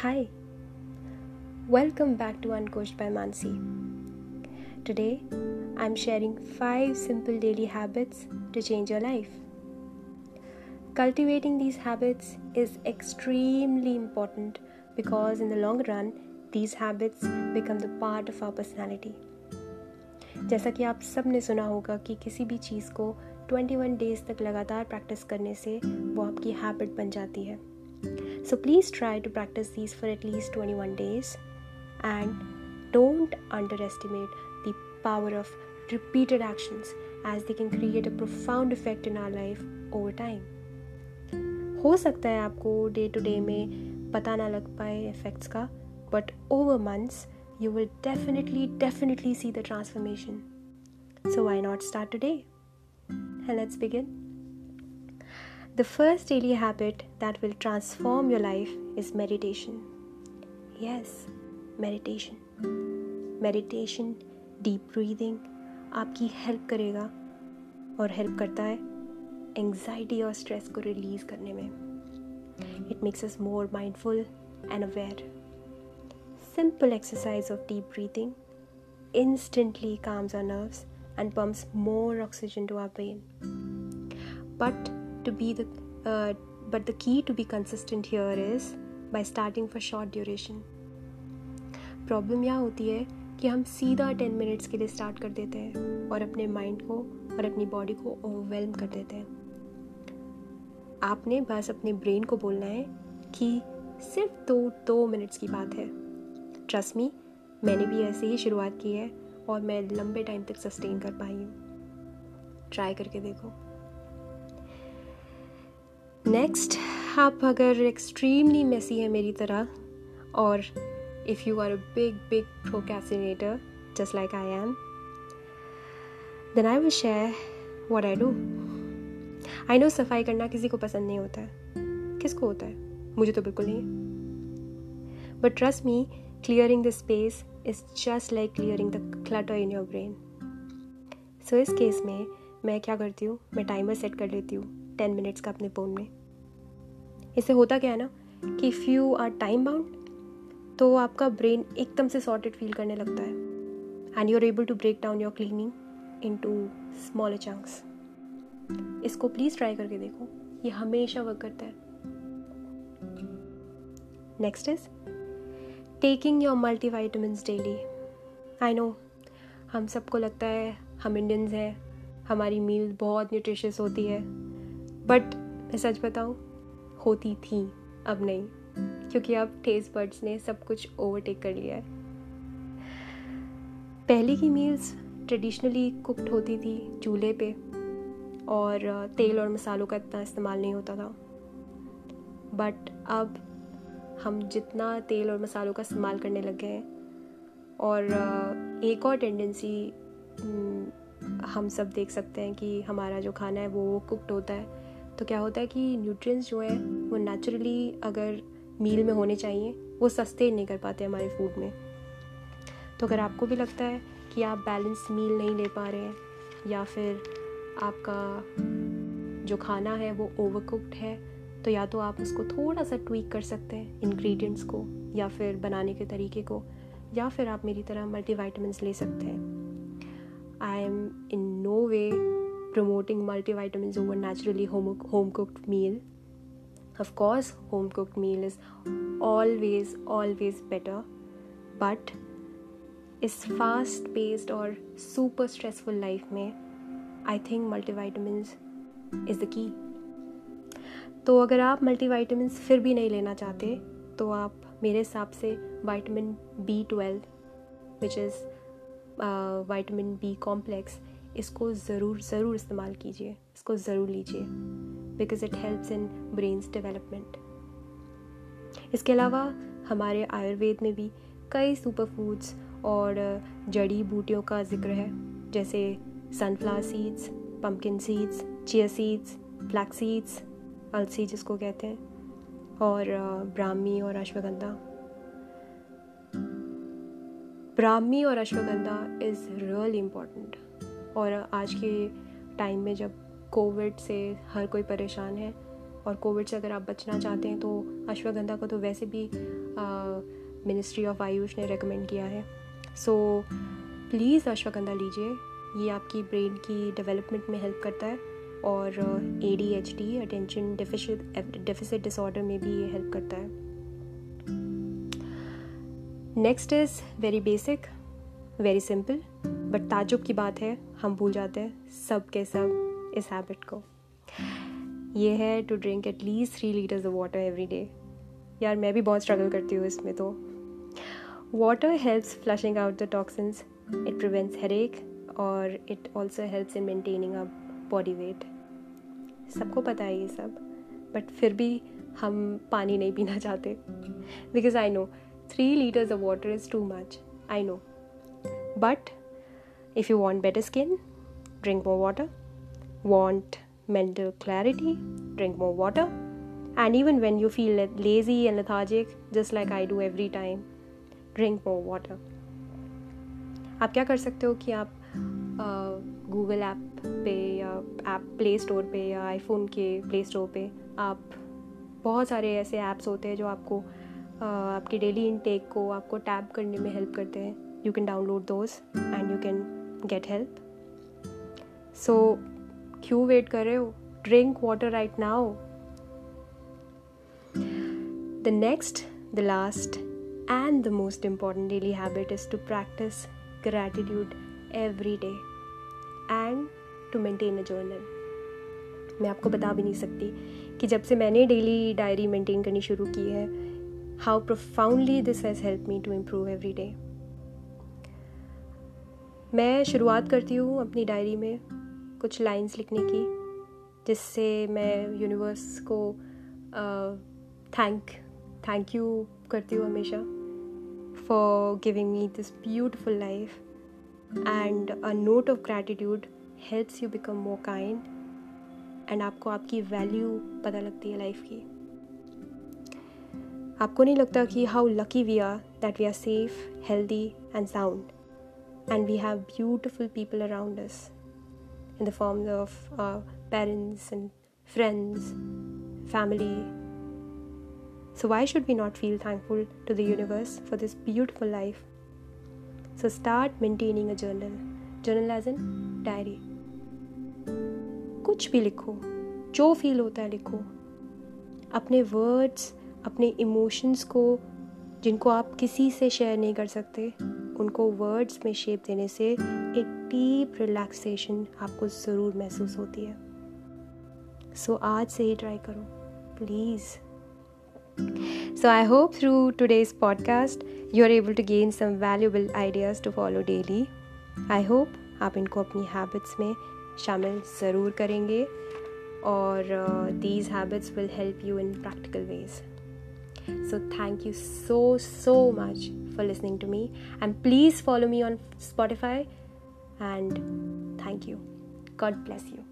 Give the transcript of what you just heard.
Hi, welcome back to Uncoached by Mansi. Today, I'm sharing 5 simple daily habits to change your life. Cultivating these habits is extremely important because, in the long run, these habits become the part of our personality. जैसा कि आप सबने सुना होगा कि किसी भी चीज़ को 21 डेज़ तक लगातार प्रैक्टिस करने से वो आपकी हैबिट बन जाती है So please try to practice these for at least 21 days and don't underestimate the power of repeated actions as they can create a profound effect in our life over time. हो सकता है आपको day to day में पता ना लग पाए effects का but over months you will definitely, definitely see the transformation. So, why not start today? And let's begin. The first daily habit that will transform your life is meditation. Yes, meditation. Meditation, deep breathing आपकी help करेगा और help करता है anxiety और stress को release करने में it makes us more mindful and aware simple exercise of deep breathing instantly calms our nerves and pumps more oxygen to our brain. But to be the uh, but the key to be consistent here is by starting for short duration. Problem यह होती है कि हम सीधा ten minutes के लिए start कर देते हैं और अपने माइंड को और अपनी बॉडी को ओवरवेलम कर देते हैं। आपने बस अपने ब्रेन को बोलना है कि सिर्फ़ दो दो मिनट्स की बात है। ट्रस्ट मी मैंने भी ऐसे ही शुरुआत की है और मैं लंबे टाइम तक सस्टेन कर पाई हूँ। ट्राई करके देखो। नेक्स्ट आप अगर एक्सट्रीमली मेसी है मेरी तरह, और if you are a big big procrastinator just like I am then I will share what I do I know सफ़ाई करना किसी को पसंद नहीं होता है। किसको होता है? मुझे तो बिल्कुल नहीं but trust me clearing the space is just like clearing the clutter in your brain so इस केस में मैं क्या करती हूँ? मैं टाइमर सेट कर लेती हूँ। टेन मिनट्स का अपने फ़ोन में। इससे होता क्या है ना कि if you are time bound तो आपका ब्रेन एकदम से सॉर्टेड फील करने लगता है। And you are able to break down your cleaning into small chunks इसको प्लीज़ ट्राई करके देखो। ये हमेशा वर्क करता है। Next is taking your multivitamin daily I know हम सबको लगता है, हम इंडियंस हैं, हमारी मील बहुत न्यूट्रिशियस होती है। बट मैं सच बताऊँ, होती थी, अब नहीं। क्योंकि अब टेस्ट बर्ड्स ने सब कुछ ओवरटेक कर लिया है। पहले की मील्स ट्रेडिशनली कुकड होती थी चूल्हे पे, और तेल और मसालों का इतना इस्तेमाल नहीं होता था। बट अब हम जितना तेल और मसालों का इस्तेमाल करने लग गए हैं, और एक और टेंडेंसी हम सब देख सकते हैं कि हमारा जो खाना है वो कुकड होता है। तो क्या होता है कि न्यूट्रिएंट्स जो है, वो नेचुरली अगर मील में होने चाहिए, वो सस्टेन नहीं कर पाते हमारे फ़ूड में। तो अगर आपको भी लगता है कि आप बैलेंस मील नहीं ले पा रहे हैं, या फिर आपका जो खाना है वो ओवर कुकड है तो या तो आप उसको थोड़ा सा ट्वीक कर सकते हैं इंग्रेडिएंट्स को, या फिर बनाने के तरीके को, या फिर आप मेरी तरह मल्टीवाइटामिन ले सकते हैं। I am in no way promoting multivitamins over naturally home, home cooked meal. Of course home cooked meal is always always better but इस फास्ट पेस्ड और सुपर स्ट्रेसफुल लाइफ में I think multivitamins is the key तो अगर आप मल्टीवाइटमिन्स फिर भी नहीं लेना चाहते तो आप मेरे हिसाब से vitamin B twelve which is vitamin B complex इसको ज़रूर ज़रूर इस्तेमाल कीजिए, इसको ज़रूर लीजिए because it helps in brain's development इसके अलावा हमारे आयुर्वेद में भी कई सुपर फूड्स और जड़ी बूटियों का ज़िक्र है, जैसे sunflower seeds pumpkin seeds chia seeds flax seeds अलसी जिसको कहते हैं, और ब्राह्मी और अश्वगंधा। ब्राह्मी और अश्वगंधा इज़ रियली इंपॉर्टेंट और आज के टाइम में जब कोविड से हर कोई परेशान है और कोविड से अगर आप बचना चाहते हैं तो अश्वगंधा को तो वैसे भी मिनिस्ट्री ऑफ़ आयुष ने रेकमेंड किया है। सो प्लीज़ अश्वगंधा लीजिए। ये आपकी ब्रेन की डेवलपमेंट में हेल्प करता है और A D H D attention deficit disorder में भी ये हेल्प करता है। Next is very basic very simple but ताजुब की बात है, हम भूल जाते हैं सब के सब इस हैबिट को। ये है to drink at least three litres of water every day यार, मैं भी बहुत स्ट्रगल करती हूँ इसमें तो। Water helps flushing out the toxins it prevents headache और it also helps in maintaining a body weight सबको पता है ये सब बट फिर भी हम पानी नहीं पीना चाहते। Because I know three litres of water is too much I know but If you want better skin, drink more water. Want mental clarity, drink more water. And even when you feel lazy and lethargic, just like I do every time, drink more water. आप क्या कर सकते हो कि आप Google app पे या app play store पे या आईफोन के प्ले स्टोर पे आप बहुत सारे ऐसे ऐप्स होते हैं जो आपको आपकी डेली इनटेक को आपको टैप करने में हेल्प करते हैं you can download those and you can get help so क्यों वेट कर रहे हो? Drink water right now the next the last and the most important daily habit is to practise gratitude every day and to maintain a journal मैं आपको बता भी नहीं सकती कि जब से मैंने डेली डायरी मेंटेन करनी शुरू की है how profoundly this has help me to improve every day मैं शुरुआत करती हूँ अपनी डायरी में कुछ लाइंस लिखने की, जिससे मैं यूनिवर्स को थैंक थैंक यू करती हूँ हमेशा for giving me this beautiful life and a note of gratitude helps you become more kind and आपको आपकी वैल्यू पता लगती है लाइफ की। आपको नहीं लगता कि how lucky we are that we are safe healthy and sound and we have beautiful people around us in the forms of our parents and friends, family. So, why should we not feel thankful to the universe for this beautiful life? So, start maintaining a journal. Journal as in diary. कुछ भी लिखो जो feel होता है लिखो अपने words अपने emotions को जिनको आप किसी से शेयर नहीं कर सकते उनको वर्ड्स में शेप देने से एक डीप रिलैक्सेशन आपको ज़रूर महसूस होती है। सो so, आज से ही ट्राई करो please so I hope through today's podcast you are able to gain some valuable ideas to follow daily I hope आप इनको अपनी हैबिट्स में शामिल ज़रूर करेंगे और these habits will help you in practical ways So, thank you so, so much for listening to me. And please follow me on Spotify. And thank you. God bless you.